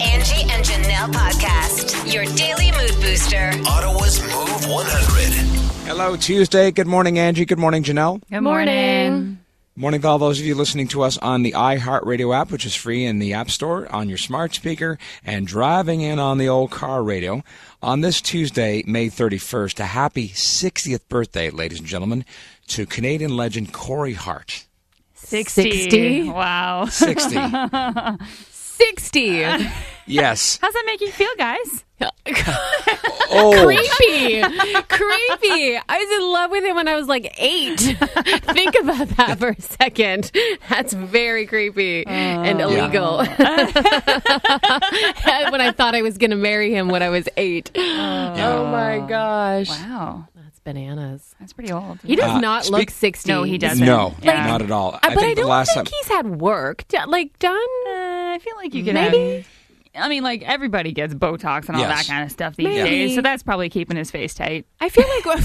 Angie and Janelle podcast, your daily mood booster. Ottawa's Move 100. Hello, Tuesday. Good morning, Angie. Good morning, Janelle. Good morning. Morning to all those of you listening to us on the iHeartRadio app, which is free in the App Store, on your smart speaker, and driving in on the old car radio. On this Tuesday, May 31st, a happy 60th birthday, ladies and gentlemen, to Canadian legend Corey Hart. 60. 60? Wow. 60. 60. yes. How's that make you feel, guys? Oh, Creepy. Creepy. I was in love with him when I was like eight. Think about that for a second. That's very creepy and illegal. when I thought I was going to marry him when I was eight. Oh my gosh. Wow. That's bananas. That's pretty old. He does Uh, not look 60. No, he doesn't. no, Yeah. not at all. Uh, but I, think the don't last think time. he's had work. Like, done? Uh, I feel like you could Maybe? have. I mean, like everybody gets Botox and all Yes. that kind of stuff these Maybe. days, so that's probably keeping his face tight. I feel like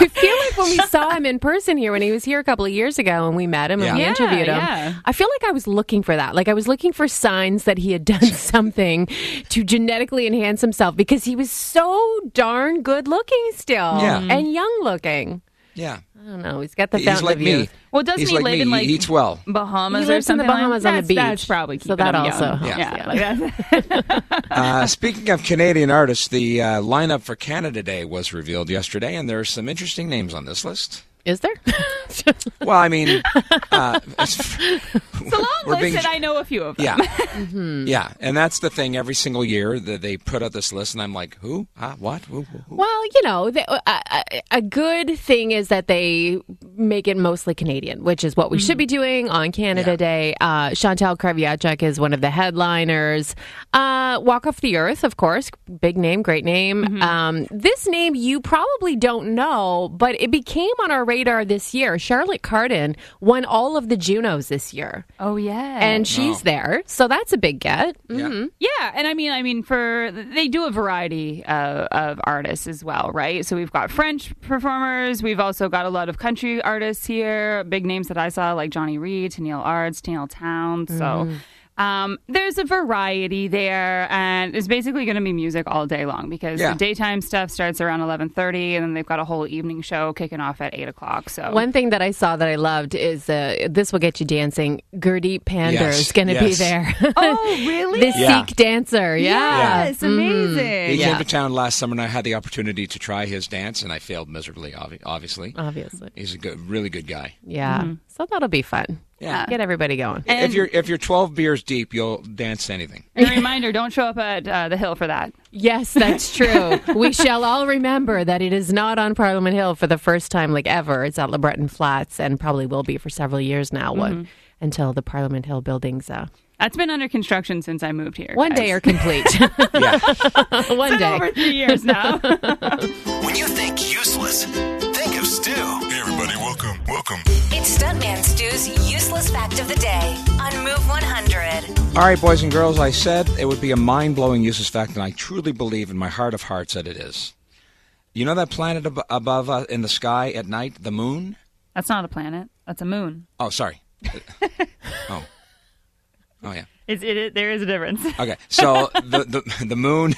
I feel like when we saw him in person here when he was here a couple of years ago and we met him and we Yeah. interviewed him. Yeah. I feel like I was looking for that. Like I was looking for signs that he had done something to genetically enhance himself because he was so darn good looking still Yeah. and young looking. Yeah. I don't know. He's got the He's like of me. youth. Well, doesn't He's he like live me. in, like- he eats well. Bahamas He or lives in the something. Bahamas like on the that's, That's beach. probably So keeping that him also young. helps, Yeah, yeah. like that's- Uh, speaking of Canadian artists, the uh, lineup for Canada Day was revealed yesterday, and there are some interesting names on this list. Is there? Well, I mean, uh, it's, It's a long list, being- and I know a few of them. yeah, Mm-hmm. yeah, and that's the thing. Every single year that they put out this list, and I'm like, who? Huh? What? Who? Who? who? Well, you know, the, a, a, a good thing is that they make it mostly Canadian, which is what we should be doing on Canada Yeah. Day. Uh, Chantal Kreviazuk is one of the headliners. Uh, Walk Off the Earth, of course, big name, great name. Um, this name you probably don't know, but it became on our radar this year. Charlotte Cardin won all of the Junos this year, Oh yeah. and she's Oh. there, so that's a big get. Yeah. Yeah, and I mean, I mean, for they do a variety uh, of artists as well, right? So we've got French performers, we've also got a lot of country artists here, big names that I saw like Johnny Reid, Tenille Arts, Tenille Townes. So um, there's a variety there, and it's basically going to be music all day long because Yeah. the daytime stuff starts around 11:30, and then they've got a whole evening show kicking off at eight o'clock. So One thing that I saw that I loved is uh, this will get you dancing. Gurdeep Pandher Yes, is going to be there. oh really? this Yeah. Sikh dancer, yeah. Yes, amazing. He Yeah. came to town last summer, and I had the opportunity to try his dance, and I failed miserably. obvi- Obviously, Obviously, he's a good, really good guy. yeah. So that'll be fun. Yeah. Get everybody going. if you're if you're 12 beers deep, you'll dance to anything. And a reminder: don't show up at uh, the Hill for that. Yes, that's true. we shall all remember that it is not on Parliament Hill for the first time, like ever. It's at LeBreton Flats, and probably will be for several years now. What until the Parliament Hill buildings uh, That's been under construction since I moved here. one guys. day are complete. Yeah. one Been day. over three years now. When you think useless, think of Stu. Hey, everybody, welcome, welcome. It's Stuntman Stu's useless fact of the day on Move 100. All right, boys and girls, I said it would be a mind blowing useless fact, and I truly believe in my heart of hearts that it is. You know that planet ab- above uh, in the sky at night, the moon? That's not a planet. That's a moon. Oh, sorry. oh. Oh, yeah. It's, it, it, there is a difference. Okay. So the, the, the moon,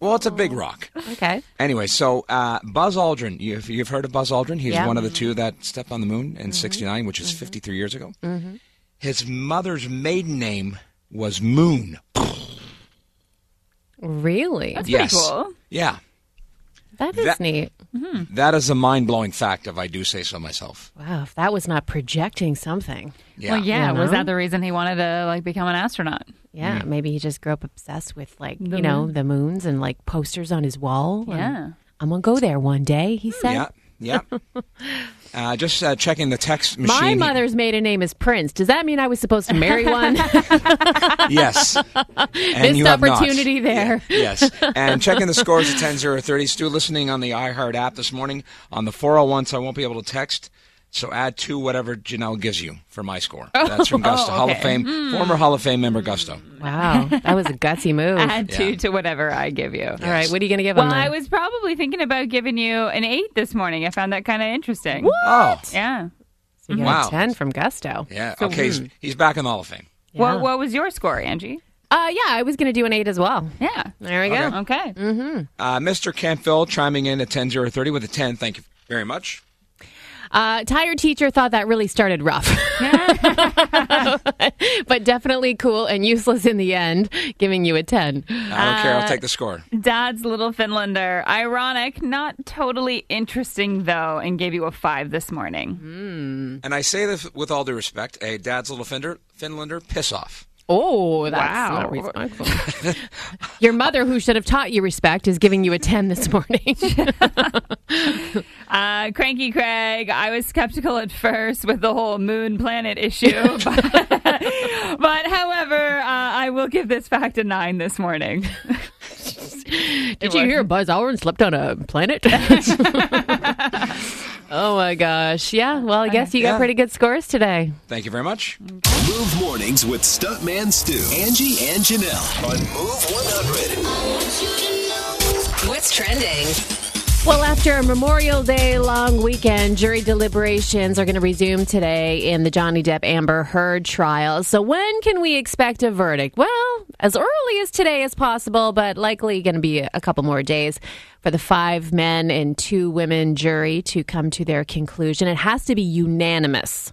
well, it's a big rock. Okay. Anyway, so uh, Buzz Aldrin, you've, you've heard of Buzz Aldrin? He's Yeah. one of the two that stepped on the moon in mm-hmm. 69, which is mm-hmm. 53 years ago. Mm-hmm. His mother's maiden name was Moon. Really? That's yes. pretty cool. Yeah. That is That- neat. Mm-hmm. That is a mind blowing fact, if I do say so myself. Wow, if that was not projecting something. Yeah. Well, yeah. You Was that the reason he wanted to like become an astronaut? Yeah, mm. maybe he just grew up obsessed with like The you know moon. the moons and like posters on his wall. Yeah. I'm gonna go there one day. He said. Yeah. Yeah. uh, just uh, checking the text machine. My mother's maiden name is Prince. Does that mean I was supposed to marry one? Yes. And Missed opportunity there. Yes. And checking the scores at 10 0 30. Stu listening on the iHeart app this morning on the 401, so I won't be able to text. So add to whatever Janelle gives you for my score. That's from Gusto, Hall of okay. Fame, former Hall of Fame member Gusto. Wow, that was a gutsy move. Add two to whatever I give you. All right, what are you gonna give him? Well. I was probably thinking about giving you an eight this morning. I found that kind of interesting. Oh, Yeah. So you got Wow. a ten from Gusto. yeah. Okay, he's, he's back in the Hall of Fame. Yeah. What What was your score, Angie? Uh, yeah, I was going to do an eight as well. Yeah. There we go. Okay. Uh, Mr. Kentville chiming in at 10030 with a 10. Thank you very much. Uh, tired teacher thought that really started rough, but definitely cool and useless in the end, giving you a 10. I don't care. I'll take the score. Dad's Little Finlander. Ironic, not totally interesting though, and gave you a five this morning. And I say this with all due respect a dad's little Finlander, Finlander piss off. Oh, that's Wow. not respectful. Your mother, who should have taught you respect, is giving you a 10 this morning. Uh, Cranky Craig, I was skeptical at first with the whole moon planet issue. but, but however, uh, I will give this fact a nine this morning. Did you hear Buzz Aldrin slept on a planet? Oh my gosh. Yeah, well, I guess you got Yeah. pretty good scores today. Thank you very much. Move mornings with Stuntman Stu, Angie, and Janelle on Move 100. What's trending? Well, after a Memorial Day long weekend, jury deliberations are going to resume today in the Johnny Depp Amber Heard trial. So, when can we expect a verdict? Well, as early as today as possible, but likely going to be a couple more days for the five men and two women jury to come to their conclusion. It has to be unanimous.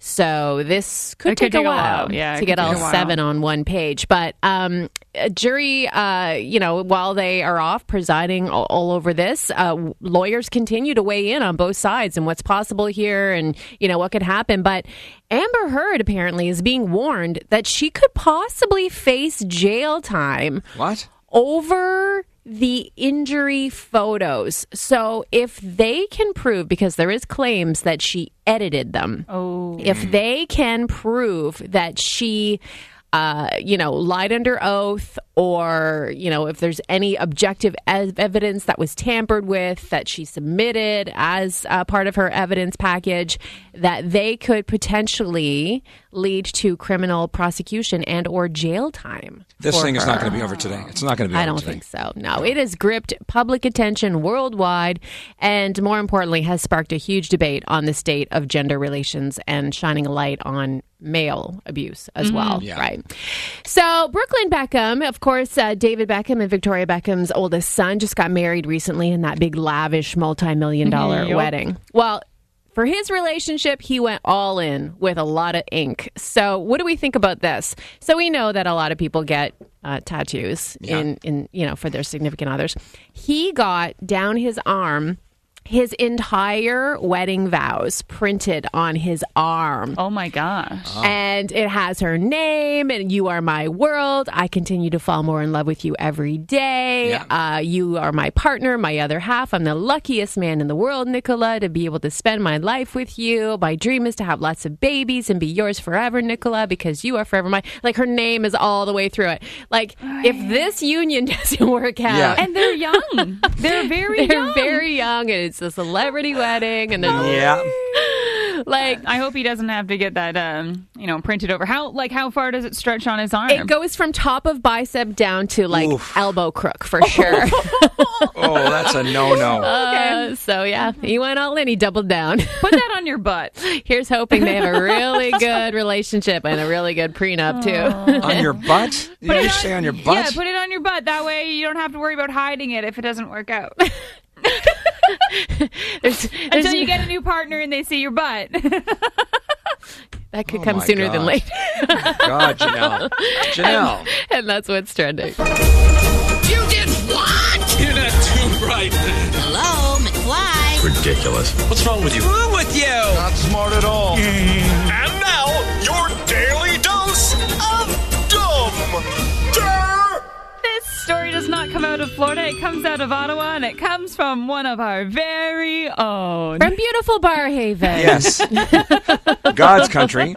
So this could, take, could a take a while while. Yeah, to get all seven on one page. But um, a jury, uh, you know, while they are off presiding all, all over this, uh, lawyers continue to weigh in on both sides and what's possible here and, you know, what could happen. But Amber Heard apparently is being warned that she could possibly face jail time What? over the injury photos. So if they can prove, because there is claims that she edited them, Oh. if they can prove that she uh, you know, lied under oath, or you know, if there's any objective ev- evidence that was tampered with that she submitted as uh, part of her evidence package, that they could potentially lead to criminal prosecution and or jail time. This for thing is not going to be over today. It's not going to be I over don't today. think so. No, it has gripped public attention worldwide and more importantly has sparked a huge debate on the state of gender relations and shining a light on male abuse as well, Yeah. right? So, Brooklyn Beckham, of course, uh, David Beckham and Victoria Beckham's oldest son just got married recently in that big lavish multi-million dollar Yup. wedding. Well, for his relationship, he went all in with a lot of ink. So, what do we think about this? So, we know that a lot of people get uh, tattoos in, in, you know, for their significant others. He got down his arm his entire wedding vows printed on his arm. Oh my gosh. And it has her name and you are my world. I continue to fall more in love with you every day. Yeah. Uh, you are my partner, my other half. I'm the luckiest man in the world, Nicola, to be able to spend my life with you. My dream is to have lots of babies and be yours forever, Nicola, because you are forever mine. Like her name is all the way through it. Like if this union doesn't work out, Yeah. And they're young. They're very they're young. very young and it's a celebrity wedding and then Yeah. like I hope he doesn't have to get that, um, you know, printed over. How like how far does it stretch on his arm? It goes from top of bicep down to like Oof. elbow crook for sure. Oh, that's a no-no. Uh, so yeah, he went all in. He doubled down. Put that on your butt. Here's hoping they have a really good relationship and a really good prenup too. on your butt? Did you just say on your butt? Yeah, put it on your butt. That way you don't have to worry about hiding it if it doesn't work out. There's- there's- Until you get a new partner and they see your butt. that could Oh come my sooner than gosh. later, God, Janelle. Janelle. and that's what's trending. You did what? You're not too bright. Hello, McFly. Ridiculous. What's wrong with you? What's wrong with you? Not smart at all. Mm. And does not come out of Florida. It comes out of Ottawa and it comes from one of our very own. From beautiful Barrhaven. Yes. God's country.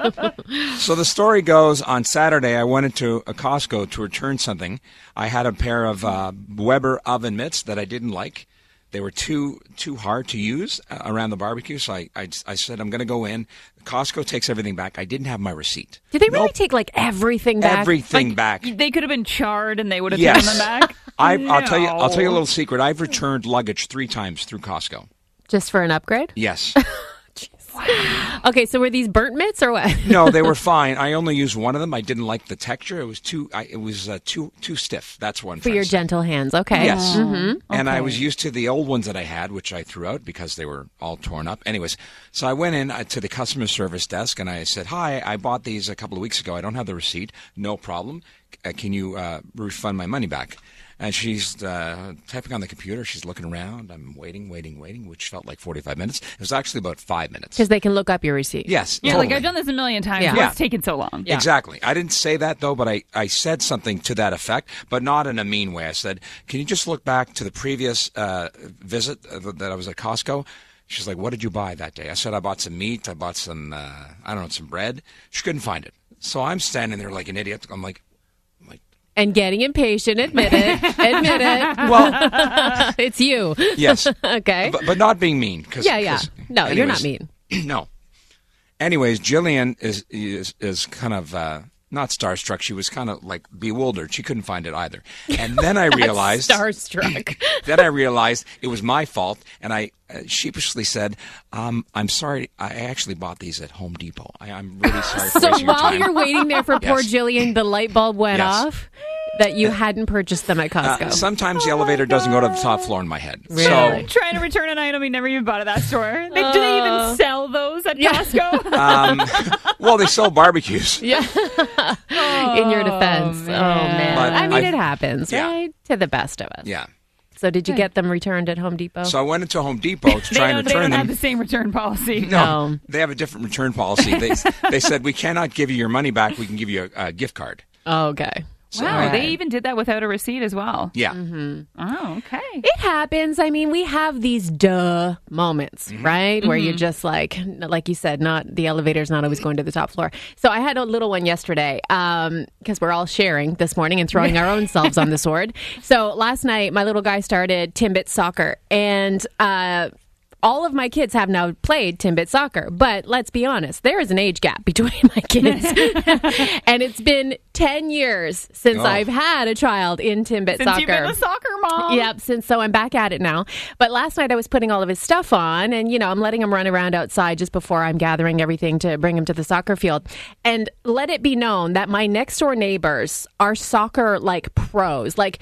So the story goes on Saturday, I went into a Costco to return something. I had a pair of uh, Weber oven mitts that I didn't like. They were too too hard to use uh, around the barbecue, so I, I, I said, I'm going to go in. Costco takes everything back. I didn't have my receipt. Did they really Nope. take like everything back? Everything Like, back. They could have been charred and they would have Yes. taken them back. I, I'll tell you. I'll tell you a little secret. I've returned luggage three times through Costco. Just for an upgrade? Yes. Okay, so were these burnt mitts or what? no, they were fine. I only used one of them. I didn't like the texture. It was too. I, it was uh, too too stiff. That's one For your gentle hands. Okay. Yes. Mm-hmm. And I was used to the old ones that I had, which I threw out because they were all torn up. Anyways, so I went in uh, to the customer service desk and I said, "Hi, I bought these a couple of weeks ago. I don't have the receipt. No problem. Uh, can you uh, refund my money back?" And she's uh, typing on the computer. She's looking around. I'm waiting, waiting, waiting, which felt like 45 minutes. It was actually about five minutes. Because they can look up your receipt. Yes. Yeah, totally. like I've done this a million times. Yeah. What's Yeah. taken so long? Yeah. Exactly. I didn't say that though, but I, I said something to that effect, but not in a mean way. I said, "Can you just look back to the previous uh, visit uh, that I was at Costco?" She's like, "What did you buy that day?" I said, "I bought some meat. I bought some uh, I don't know some bread." She couldn't find it, so I'm standing there like an idiot. I'm like, And getting impatient, admit it. admit it. well, It's you. yes, Okay. but, but not being mean. Cause, Yeah, yeah. 'cause- No, you're not mean. no. Anyways, Jillian is is is kind of uh, not starstruck. She was kind of like bewildered. She couldn't find it either. And then I realized Starstruck. then I realized it was my fault, and I uh, sheepishly said, um, "I'm sorry. I actually bought these at Home Depot. I, I'm really sorry for so your while time." you're waiting there for poor Jillian, the light bulb went Yes. off that you hadn't purchased them at Uh, Costco. sometimes the elevator doesn't go to the top floor in my head. Really? So Trying to return an item he never even bought at that store. They, do they even sell those at Costco? um, well, they sell barbecues. yeah. In your defense. Oh, man. But I mean, I- it happens, Yeah. right? To the best of us. Yeah. So did you get them returned at Home Depot? So I went into Home Depot to They try don't, and they don't them. have the same return policy. No, No. they have a different return policy. They they said we cannot give you your money back. We can give you a, a gift card. oh, okay. So, Wow, they even did that without a receipt as well. yeah. Oh, okay. It happens. I mean, we have these duh moments, Mm-hmm. right? Where you're just like, like you said, not the elevator's not always going to the top floor. So I had a little one yesterday because we're all sharing this morning and throwing our own selves on the sword. So last night, my little guy started Timbit soccer, and uh, all of my kids have now played Timbit soccer. But let's be honest, there is an age gap between my kids, and it's been ten years since Oh. I've had a child in Timbit Since soccer. you've been a soccer mom. Yep, since so I'm back at it now. But last night I was putting all of his stuff on and you know, I'm letting him run around outside just before I'm gathering everything to bring him to the soccer field. And let it be known that my next door neighbors are soccer like pros. Like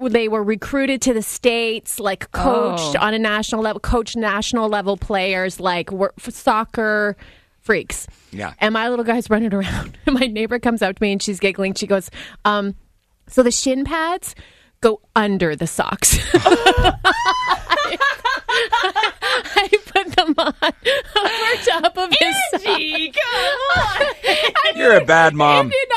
they were recruited to the states, like coached Oh. on a national level, coached national level players, like were f- soccer freaks. Yeah. And my little guy's running around. My neighbor comes up to me and she's giggling. She goes, um, so the shin pads go under the socks. I put them on over top of his socks. Come on. You're a bad mom. And in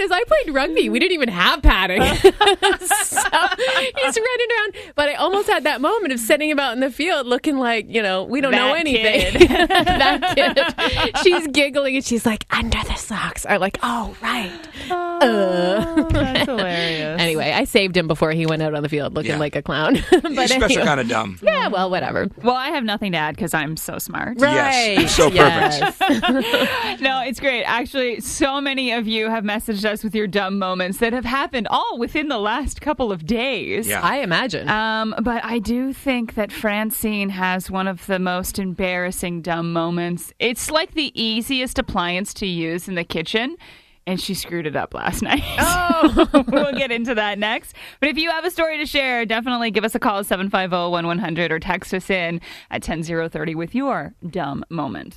all fairness, I played rugby. We didn't even have padding. so he's running around. But I almost had that moment of sending him out in the field looking like, you know, we don't know That anything. that kid. She's giggling and she's like, under the socks. I'm like, oh, right. Oh, that's uh. hilarious. Anyway, I saved him before he went out on the field looking Yeah. like a clown. but You're special anyway. kind of dumb. Yeah, well, whatever. Well, I have nothing to add because I'm so smart. Yes, so perfect. No, it's great. Actually, so many of you have messaged us with your dumb moments that have happened all within the last couple of days. Yeah. I imagine. Um, but I do think that Francine has one of the most embarrassing dumb moments. It's like the easiest appliance to use in the kitchen. And she screwed it up last night. Oh. we'll get into that next. But if you have a story to share, definitely give us a call at 750-1100 or text us in at 10030 with your dumb moment.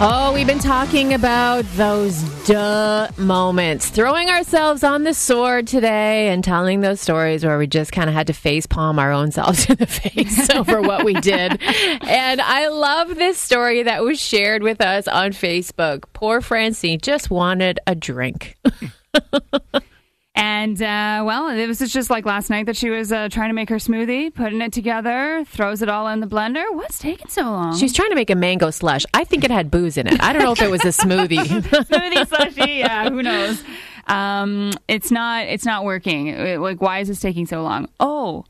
Oh, we've been talking about those duh moments, throwing ourselves on the sword today and telling those stories where we just kind of had to face palm our own selves in the face over what we did. And I love this story that was shared with us on Facebook. Poor Francine just wanted a drink. And uh, well, it was just like last night that she was uh, trying to make her smoothie, putting it together, throws it all in the blender. What's taking so long? She's trying to make a mango slush. I think it had booze in it. I don't know if it was a smoothie. smoothie slushy. Yeah, who knows? Um, it's not. It's not working. It- like, why is this taking so long? Oh,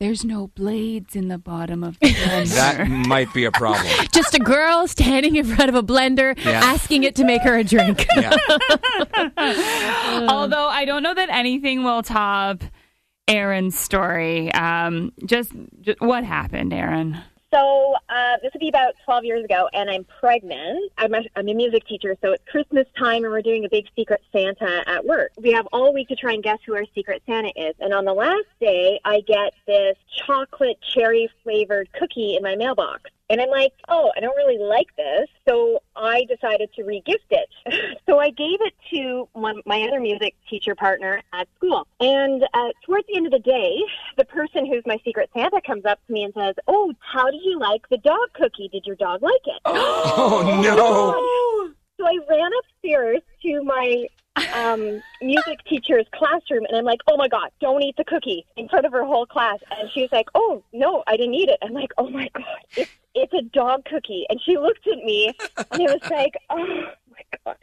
there's no blades in the bottom of the blender. That might be a problem. just a girl standing in front of a blender Yeah. asking it to make her a drink. Yeah. Although I don't know that anything will top Aaron's story. Um, just, just what happened, Aaron? So uh, this would be about 12 years ago, and I'm pregnant. I'm a, I'm a music teacher, so it's Christmas time, and we're doing a big Secret Santa at work. We have all week to try and guess who our Secret Santa is. And on the last day, I get this chocolate cherry flavored cookie in my mailbox. And I'm like, oh, I don't really like this. So I decided to regift it. so I gave it to one, my other music teacher partner at school. And uh, towards the end of the day, the person who's my secret Santa comes up to me and says, oh, how did you like the dog cookie? Did your dog like it? Oh, no. So I ran upstairs to my um, music teacher's classroom, and I'm like, "Oh my god, don't eat the cookie!" in front of her whole class. And she's like, "Oh no, I didn't eat it." I'm like, "Oh my god, it's it's a dog cookie." And she looked at me, and it was like, "Oh my god."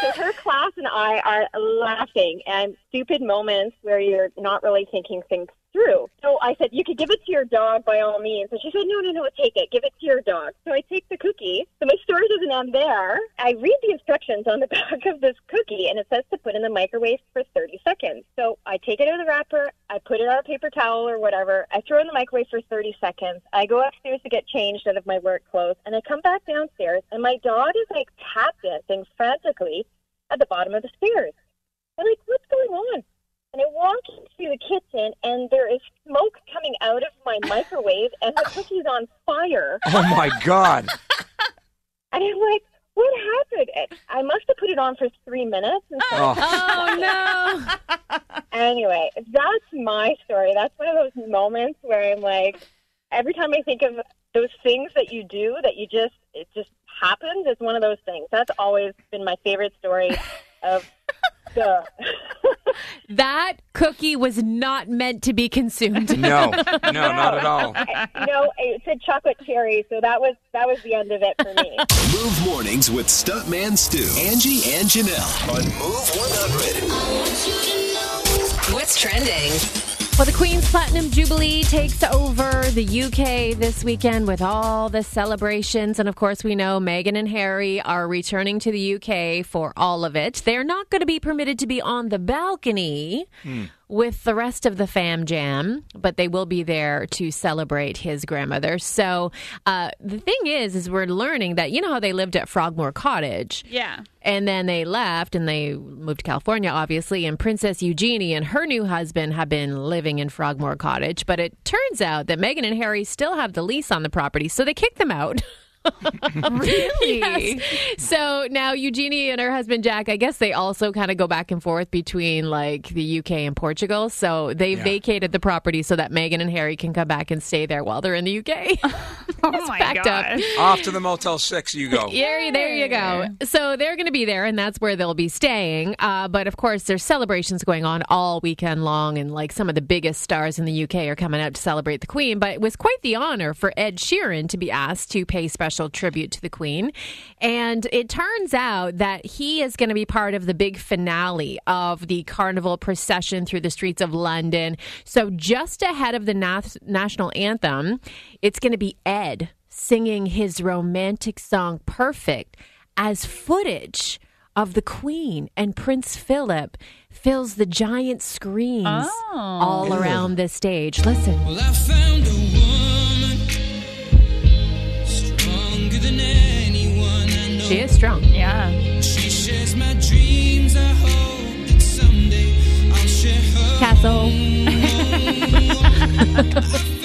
So her class and I are laughing, and stupid moments where you're not really thinking things through. So I said, You could give it to your dog by all means. And she said, No, no, no, take it. Give it to your dog. So I take the cookie. So my story doesn't end there. I read the instructions on the back of this cookie, and it says to put in the microwave for 30 seconds. So I take it out of the wrapper, I put it on a paper towel or whatever, I throw in the microwave for 30 seconds. I go upstairs to get changed out of my work clothes, and I come back downstairs, and my dog is like tap dancing frantically at the bottom of the stairs. I'm like, What's going on? And I walk into the kitchen, and there is smoke coming out of my microwave, and the cookie's on fire. Oh, my God. And I'm like, what happened? I must have put it on for three minutes. And so, Oh. Oh no! anyway, that's my story. That's one of those moments where I'm like, every time I think of those things that you do, that you just, it just happens, it's one of those things. That's always been my favorite story of the. That cookie was not meant to be consumed. No, no, not at all. you know, it said chocolate cherry, so that was that was the end of it for me. Move mornings with Stuntman Stu, Angie, and Janelle on Move 100. What's trending? Well, the Queen's Platinum Jubilee takes over the UK this weekend with all the celebrations. And of course, we know Meghan and Harry are returning to the UK for all of it. They're not going to be permitted to be on the balcony hmm. With the rest of the fam jam, but they will be there to celebrate his grandmother. So uh, the thing is, is we're learning that, you know how they lived at Frogmore Cottage? Yeah. And then they left and they moved to California, obviously. And Princess Eugenie and her new husband have been living in Frogmore Cottage. But it turns out that Meghan and Harry still have the lease on the property, so they kicked them out. Really? Yes. So now Eugenie and her husband Jack, I guess they also kind of go back and forth between like the UK and Portugal. So they vacated the property so that Meghan and Harry can come back and stay there while they're in the UK. Oh my packed up. god. Off to the Motel 6 you go. Yeah, there you go. So they're going to be there, and that's where they'll be staying. Uh, but of course, there's celebrations going on all weekend long, and like some of the biggest stars in the UK are coming out to celebrate the Queen. But it was quite the honor for Ed Sheeran to be asked to pay special tribute to the Queen. And it turns out that he is going to be part of the big finale of the carnival procession through the streets of London. So just ahead of the nas- national anthem, it's going to be Ed singing his romantic song Perfect as footage of the Queen and Prince Philip fills the giant screens oh. all around the stage. Listen. Well, She is strong. Yeah. She shares my dreams. I hope that someday I'll share her. Castle.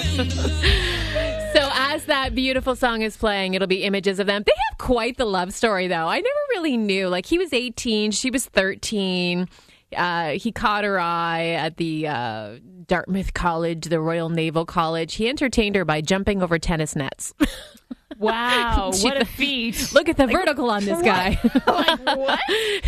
So as that beautiful song is playing, it'll be images of them. They have quite the love story, though. I never really knew. Like he was 18, she was 13. Uh, he caught her eye at the uh, Dartmouth College, the Royal Naval College. He entertained her by jumping over tennis nets. Wow. She- what a feat. Look at the vertical on this guy. like what?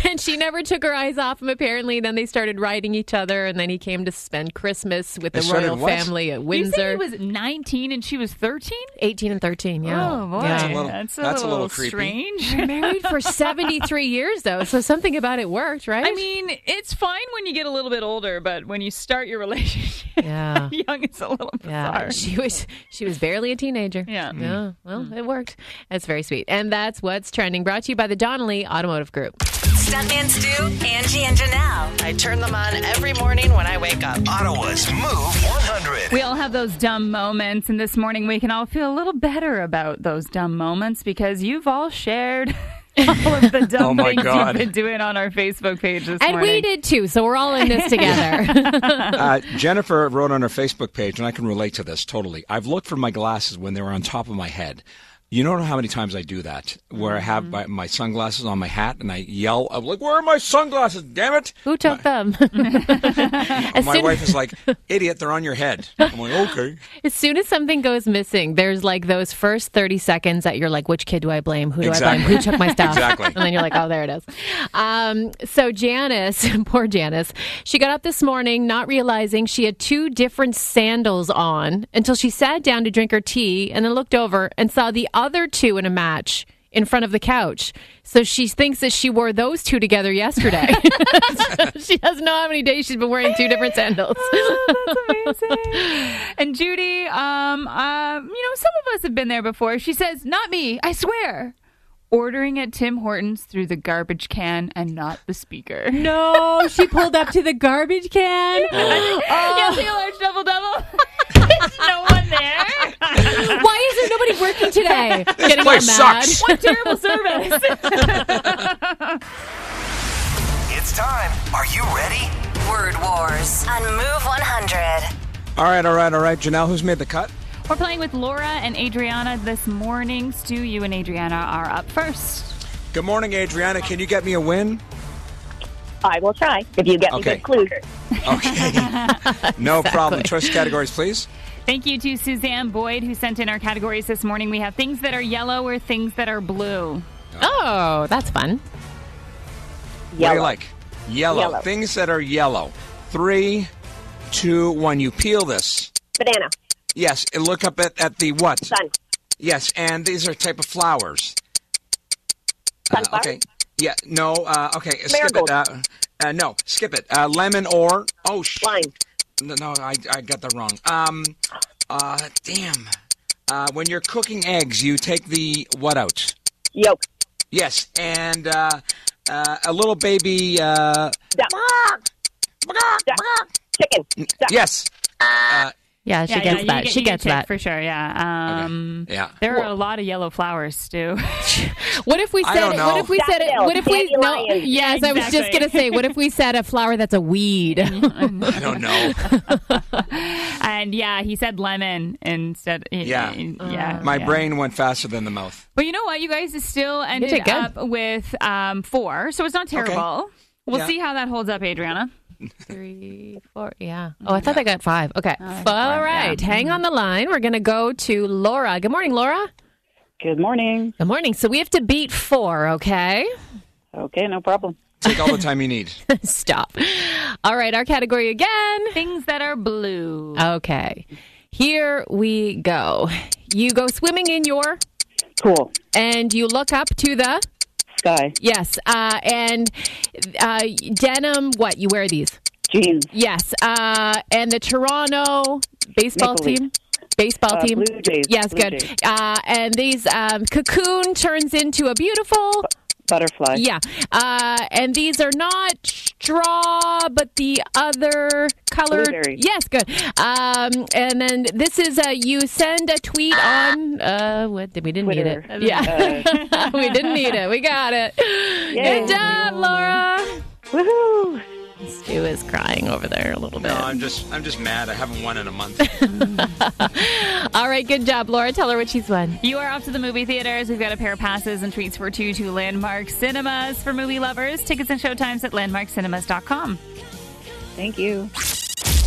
and she never took her eyes off him, apparently. Then they started riding each other, and then he came to spend Christmas with They the royal what? family at You Windsor. said he was 19 and she was 13? 18 and 13, yeah. Oh boy, Yeah. That's a little- that's a that's a little, little creepy. strange. married for 73 years though so something about it worked right I mean, it's fine when you get a little bit older, but when you start your relationship Yeah. young, it's a little yeah bizarre. she was she was barely a teenager Yeah. yeah well mm. it worked that's very sweet and that's what's trending brought to you by the donnelly automotive group Stuntman Stu, Angie, and Janelle. I turn them on every morning when I wake up. Ottawa's Move 100. We all have those dumb moments, and this morning we can all feel a little better about those dumb moments because you've all shared all of the dumb Oh, my things God. you've been doing on our Facebook page this And morning. we did too, so we're all in this together. Uh, Jennifer wrote on her Facebook page, and I can relate to this totally. I've looked for my glasses when they were on top of my head. You don't know how many times I do that, where I have my, my sunglasses on my hat, and I yell, I'm like, "Where are my sunglasses? Damn it!" Who took them? my soon, wife is like, "Idiot, they're on your head." I'm like, "Okay." as soon as something goes missing, there's like those first 30 seconds that you're like, which kid do I blame? Who do I blame? Who took my stuff? Exactly. And then you're like, oh, there it is. Um, so Janice, poor Janice, she got up this morning not realizing she had two different sandals on until she sat down to drink her tea and then looked over and saw the other two in a match in front of the couch. So she thinks that she wore those two together yesterday. She doesn't know how many days she's been wearing two different sandals. amazing. and Judy, um, uh, you know, some of us have been there before. She says, "Not me, I swear." Ordering at Tim Hortons through the garbage can and not the speaker. No, she pulled up to the garbage can. Yeah, the oh. large double double. There's no one there. Why is there nobody working today? Getting place mad. sucks. What terrible service. It's time. Are you ready? Word Wars on Move 100. All right, all right, all right. Janelle, who's made the cut? We're playing with Laura and Adriana this morning. Stu, you and Adriana are up first. Good morning, Adriana. Can you get me a win? I will try if you get Okay. me good clues. Okay. no problem. Choice categories, please. Thank you to Suzanne Boyd who sent in our categories this morning. We have things that are yellow or things that are blue. Oh, that's fun. What do you like? Yellow. Yellow. Things that are yellow. Three, two, one. You peel this. Banana, Yes. Look up at, at the what? sun, Yes. And these are type of flowers. Uh, Sunflower? okay. Yeah. No. Uh, okay. Skip it. Uh, uh, no. Skip it. Uh, lemon or oh sh- lime, No, no, I, I got that wrong. Um, uh, damn. Uh, when you're cooking eggs, you take the what out? yolk, Yes, and uh, uh, a little baby. Uh, duck, duck, chicken, duck. yes. Uh, Yeah, she yeah, gets yeah, that. get- she gets that. for sure. Yeah. Um, yeah. There are a lot of yellow flowers, Stu. What if we I said? don't know. What if we said it? What if we? No. dandelion. Yes, I was just gonna say. What if we said a flower that's a weed? I don't know. and yeah, he said lemon instead. Yeah. Yeah. My yeah. brain went faster than the mouth. But you know what? You guys still ended up with um, four, so it's not terrible. We'll Yeah. see how that holds up, Adriana. Three, four. Yeah. Oh, I thought I got five. Okay. Oh, All four, right. yeah. Hang on the line. We're gonna go to Laura. Good morning, Laura. Good morning. Good morning. So we have to beat four. Okay. Okay, no problem. Take all the time you need. Stop. All right. Our category again. Things that are blue. Okay. Here we go. You go swimming in your pool. and you look up to the Sky. yes, uh, and uh, denim. What you wear these? Jeans. Yes, uh, and the Toronto baseball Maple team. Baseball Uh, team. Blue Jays. Yes, Blue good. Jays. Uh, and these um, cocoon turns into a beautiful. Butterfly. Yeah, uh, and these are not straw, but the other colored. Blueberry. Yes, good. Um, and then this is uh, you send a tweet on. Uh, what did we didn't Twitter. need it? Yeah, we didn't need it. We got it. Good job, Laura. Woohoo! Stu is crying over there a little bit. No, I'm just I'm just mad. I haven't won in a month. All right, good job, Laura. Tell her what she's won. You are off to the movie theaters. We've got a pair of passes and treats for two to Landmark Cinemas for movie lovers. Tickets and showtimes at landmarkcinemas.com. Thank you.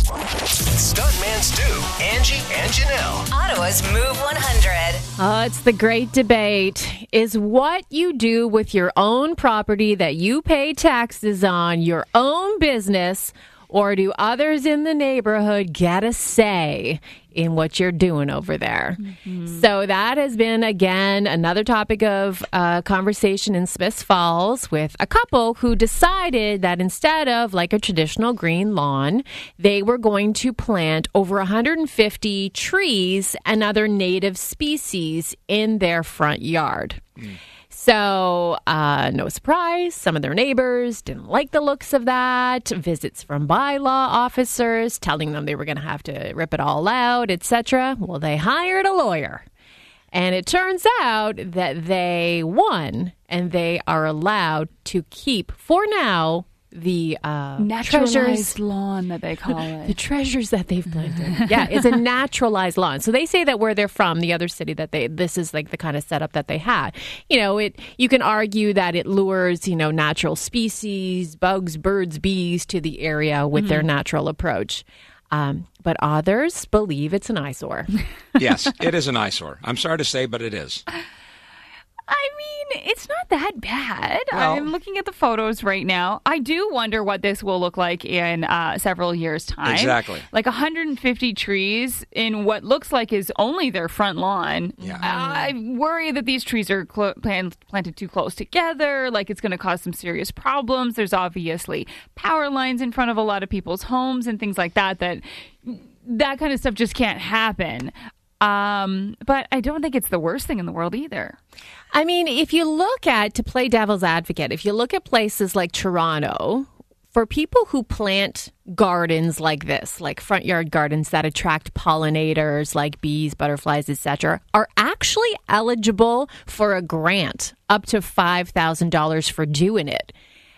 Stuntman Stu, Angie, and Janelle. Ottawa's Move 100. Oh, uh, it's the great debate. Is what you do with your own property that you pay taxes on your own business, or do others in the neighborhood get a say in what you're doing over there? So that has been, again, another topic of uh, conversation in Smiths Falls with a couple who decided that instead of like a traditional green lawn, they were going to plant over 150 trees and other native species in their front yard. So, uh, no surprise, some of their neighbors didn't like the looks of that. Visits from bylaw officers telling them they were going to have to rip it all out, etc. Well, they hired a lawyer. And it turns out that they won and they are allowed to keep, for now, the uh, Naturalized treasures lawn that they call it. the treasures that they've planted. yeah, it's a naturalized lawn. So they say that where they're from, the other city that they this is like the kind of setup that they had. You know, it you can argue that it lures, you know, natural species, bugs, birds, bees to the area with their natural approach. Um, but others believe it's an eyesore. yes, it is an eyesore. I'm sorry to say, but it is. I mean, it's not that bad. Well- I'm looking at the photos right now. I do wonder what this will look like in uh, several years' time. Exactly. Like 150 trees in what looks like is only their front lawn. Yeah. I worry that these trees are cl- plant- planted too close together. Like it's going to cause some serious problems. There's obviously power lines in front of a lot of people's homes and things like that. That that kind of stuff just can't happen. Um, but I don't think it's the worst thing in the world either. I mean, if you look at, to play devil's advocate, if you look at places like Toronto, for people who plant gardens like this, like front yard gardens that attract pollinators like bees, butterflies, etc., are actually eligible for a grant up to $5,000 for doing it.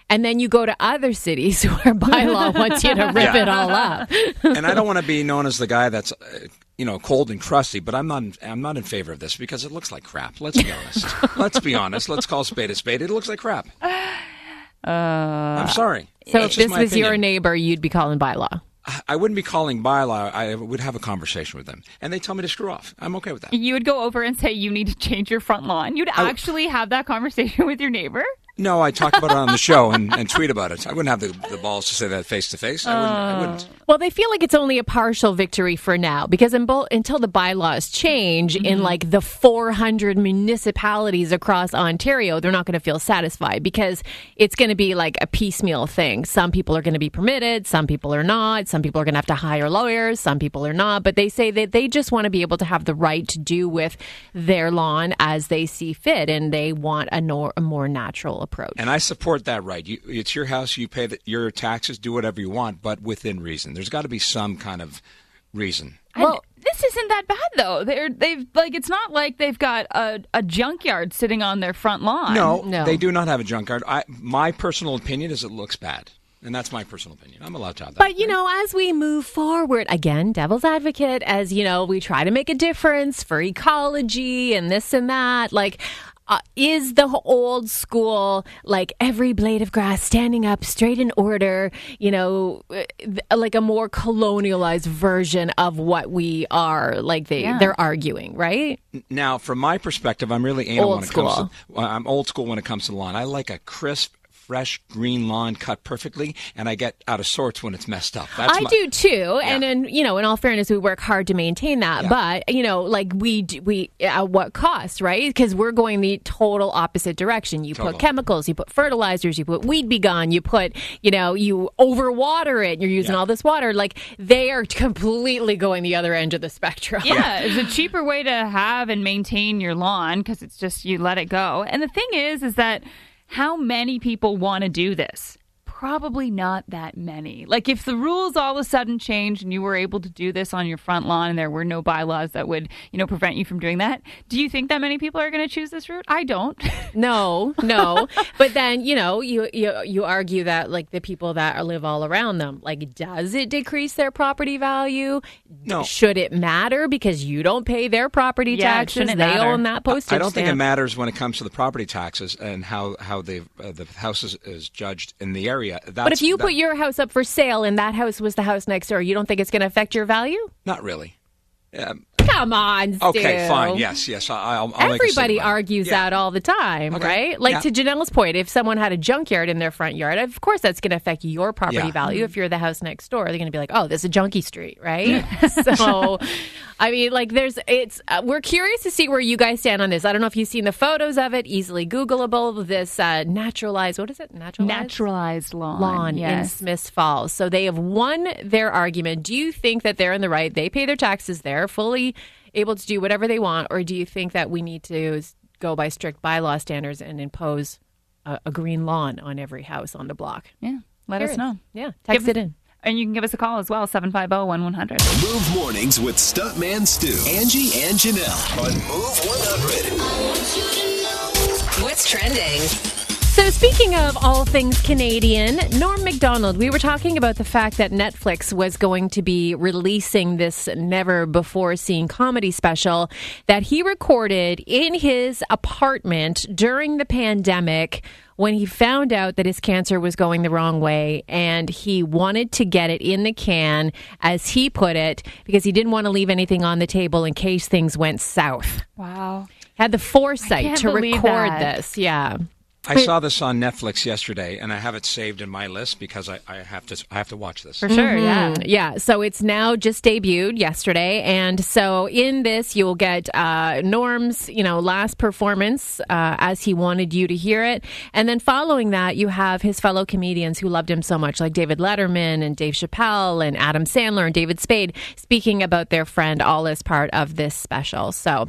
And then you go to other cities where bylaw wants you to rip Yeah. it all up. and I don't want to be known as the guy that's, uh, you know, cold and crusty, but I'm not. I'm not in favor of this because it looks like crap. Let's be honest. Let's be honest. Let's call spade a spade. It looks like crap. Uh, I'm sorry. So That's if this my was your neighbor, you'd be calling bylaw. I wouldn't be calling bylaw. I would have a conversation with them, and they tell me to screw off. I'm okay with that. You would go over and say you need to change your front lawn. You'd actually have that conversation with your neighbor. No, I talk about it on the show and, and tweet about it. I wouldn't have the, the balls to say that face to face. I wouldn't. I wouldn't. Uh, well, they feel like it's only a partial victory for now because in bo- until the bylaws change in mm-hmm. like the 400 municipalities across Ontario, they're not going to feel satisfied because it's going to be like a piecemeal thing. Some people are going to be permitted, some people are not. Some people are going to have to hire lawyers, some people are not. But they say that they just want to be able to have the right to do with their lawn as they see fit, and they want a, nor- a more natural approach. And I support that right. You, it's your house. You pay the, your taxes. Do whatever you want, but within reason. There's got to be some kind of reason. Well, this isn't that bad though. They're they've like it's not like they've got a, a junkyard sitting on their front lawn. No, they do not have a junkyard. I, my personal opinion is it looks bad, and that's my personal opinion. I'm allowed to have that. But you know, as we move forward, again, devil's advocate, as you know, we try to make a difference for ecology and this and that. Like, uh, is the old school like every blade of grass standing up straight in order? You know, uh, like a more colonialized version of what we are. Like they Yeah. they're arguing, right? Now, from my perspective, I'm really anal Old when it comes school. to. I'm old school when it comes to the lawn. I like a crisp, fresh green lawn cut perfectly, and I get out of sorts when it's messed up. That's I my- do too, and then you know, in all fairness, we work hard to maintain that. But you know, like we we at what cost, right? Because we're going the total opposite direction. You Total. put chemicals, you put fertilizers, you put weed be gone, you put you know, you overwater it. You're using all this water. Like they are completely going the other end of the spectrum. Yeah, it's a cheaper way to have and maintain your lawn because it's just you let it go. And the thing is, is that how many people want to do this? Probably not that many. Like if the rules all of a sudden changed and you were able to do this on your front lawn and there were no bylaws that would, you know, prevent you from doing that, do you think that many people are going to choose this route? I don't. No, no. but then you know, you you you argue that like the people that live all around them, like, does it decrease their property value? No. Should it matter because you don't pay their property Yeah, it taxes? shouldn't They matter. own that postage I don't think it matters when it comes to the property taxes and how how the uh, the house is, is judged in the area. That's, But if you that- put your house up for sale and that house was the house next door, you don't think it's going to affect your value? not really. Um, Come on, Stu. okay, fine. Yes, yes. I- I'll, I'll make a Everybody argues Yeah. that all the time, Okay. right? Like Yeah. to Janelle's point, if someone had a junkyard in their front yard, of course that's going to affect your property Yeah. value. If you're the house next door, they're going to be like, "Oh, this is a junkie street," right? so, I mean, like, there's it's. Uh, we're curious to see where you guys stand on this. I don't know if you've seen the photos of it, easily Googleable. This uh, naturalized, what is it? Naturalized Naturalized lawn. lawn in yes. Smiths Falls. So they have won their argument. Do you think that they're in the right? They pay their taxes. They're fully able to do whatever they want, or do you think that we need to go by strict bylaw standards and impose a, a green lawn on every house on the block. Yeah. Let us Period. know. Yeah, text Give- it in. And you can give us a call as well, 750 1100. Move mornings with Stuntman Stu, Angie, and Janelle on Move 100. What's trending? So, speaking of all things Canadian, Norm Macdonald, we were talking about the fact that Netflix was going to be releasing this never before seen comedy special that he recorded in his apartment during the pandemic when he found out that his cancer was going the wrong way and he wanted to get it in the can, as he put it, because he didn't want to leave anything on the table in case things went south. Wow. Had the foresight to record that. this. Yeah. I saw this on Netflix yesterday, and I have it saved in my list because I, I have to I have to watch this. For sure, yeah. Mhm. Yeah. So it's now just debuted yesterday. And so in this, you'll get uh, Norm's, you know, last performance uh, as he wanted you to hear it. And then following that, you have his fellow comedians who loved him so much, like David Letterman and Dave Chappelle and Adam Sandler and David Spade, speaking about their friend, all as part of this special. So.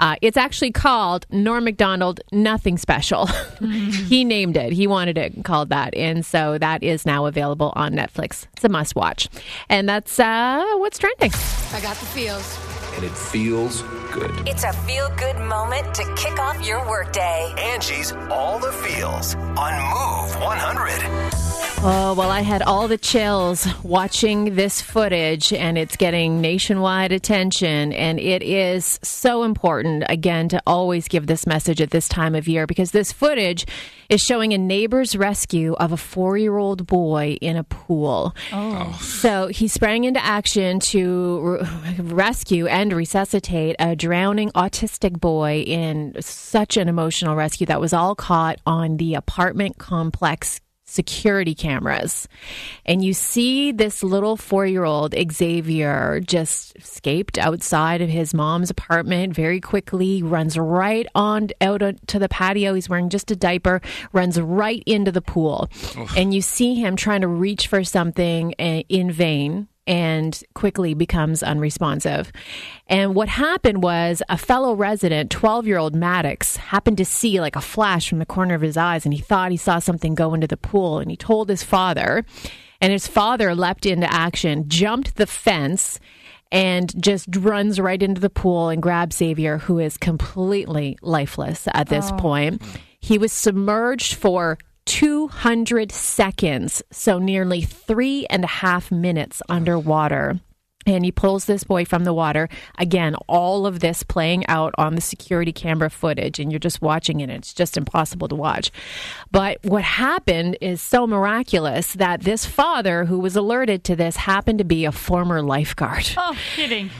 Uh, it's actually called Norm Macdonald Nothing Special. he named it. He wanted it called that. And so that is now available on Netflix. It's a must watch. And that's uh, what's trending. I got the feels. And it feels good. It's a feel good moment to kick off your workday. Angie's All the Feels on Move 100. Oh, well, I had all the chills watching this footage, and it's getting nationwide attention. And it is so important, again, to always give this message at this time of year because this footage is showing a neighbor's rescue of a four year old boy in a pool. Oh. oh. So he sprang into action to r- rescue and resuscitate a drowning autistic boy in such an emotional rescue that was all caught on the apartment complex security cameras. And you see this little four year old Xavier just escaped outside of his mom's apartment very quickly, runs right on out to the patio. He's wearing just a diaper, runs right into the pool. And you see him trying to reach for something uh, in vain and quickly becomes unresponsive. And what happened was a fellow resident, 12 year old Maddox, happened to see like a flash from the corner of his eyes and he thought he saw something go into the pool and he told his father. And his father leapt into action, jumped the fence, and just runs right into the pool and grabs Xavier, who is completely lifeless at this oh. point. He was submerged for 200 seconds, so nearly three and a half minutes underwater. And he pulls this boy from the water. Again, all of this playing out on the security camera footage, and you're just watching it. And it's just impossible to watch. But what happened is so miraculous that this father, who was alerted to this, happened to be a former lifeguard Oh, kidding.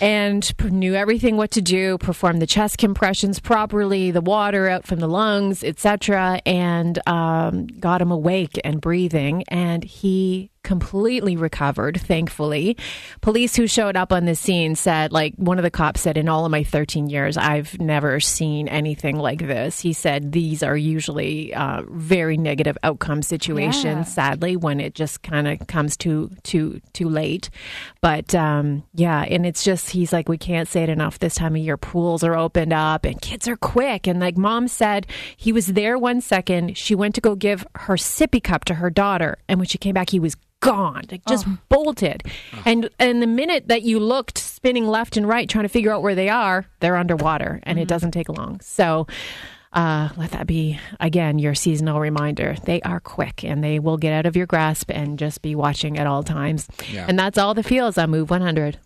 and knew everything what to do performed the chest compressions properly the water out from the lungs etc and um, got him awake and breathing and he completely recovered thankfully. Police who showed up on the scene said like one of the cops said in all of my 13 years i've never seen anything like this. He said these are usually uh, very negative outcome situations Yeah. sadly when it just kind of comes too too too late. But um yeah and it's just he's like we can't say it enough this time of year. Pools are opened up and kids are quick. And like mom said he was there one second she went to go give her sippy cup to her daughter and when she came back he was gone like just bolted and and the minute that you looked spinning left and right trying to figure out where they are they're underwater and it doesn't take long so uh, let that be again your seasonal reminder. They are quick and they will get out of your grasp and just be watching at all times. Yeah. And that's all the feels on Move 100.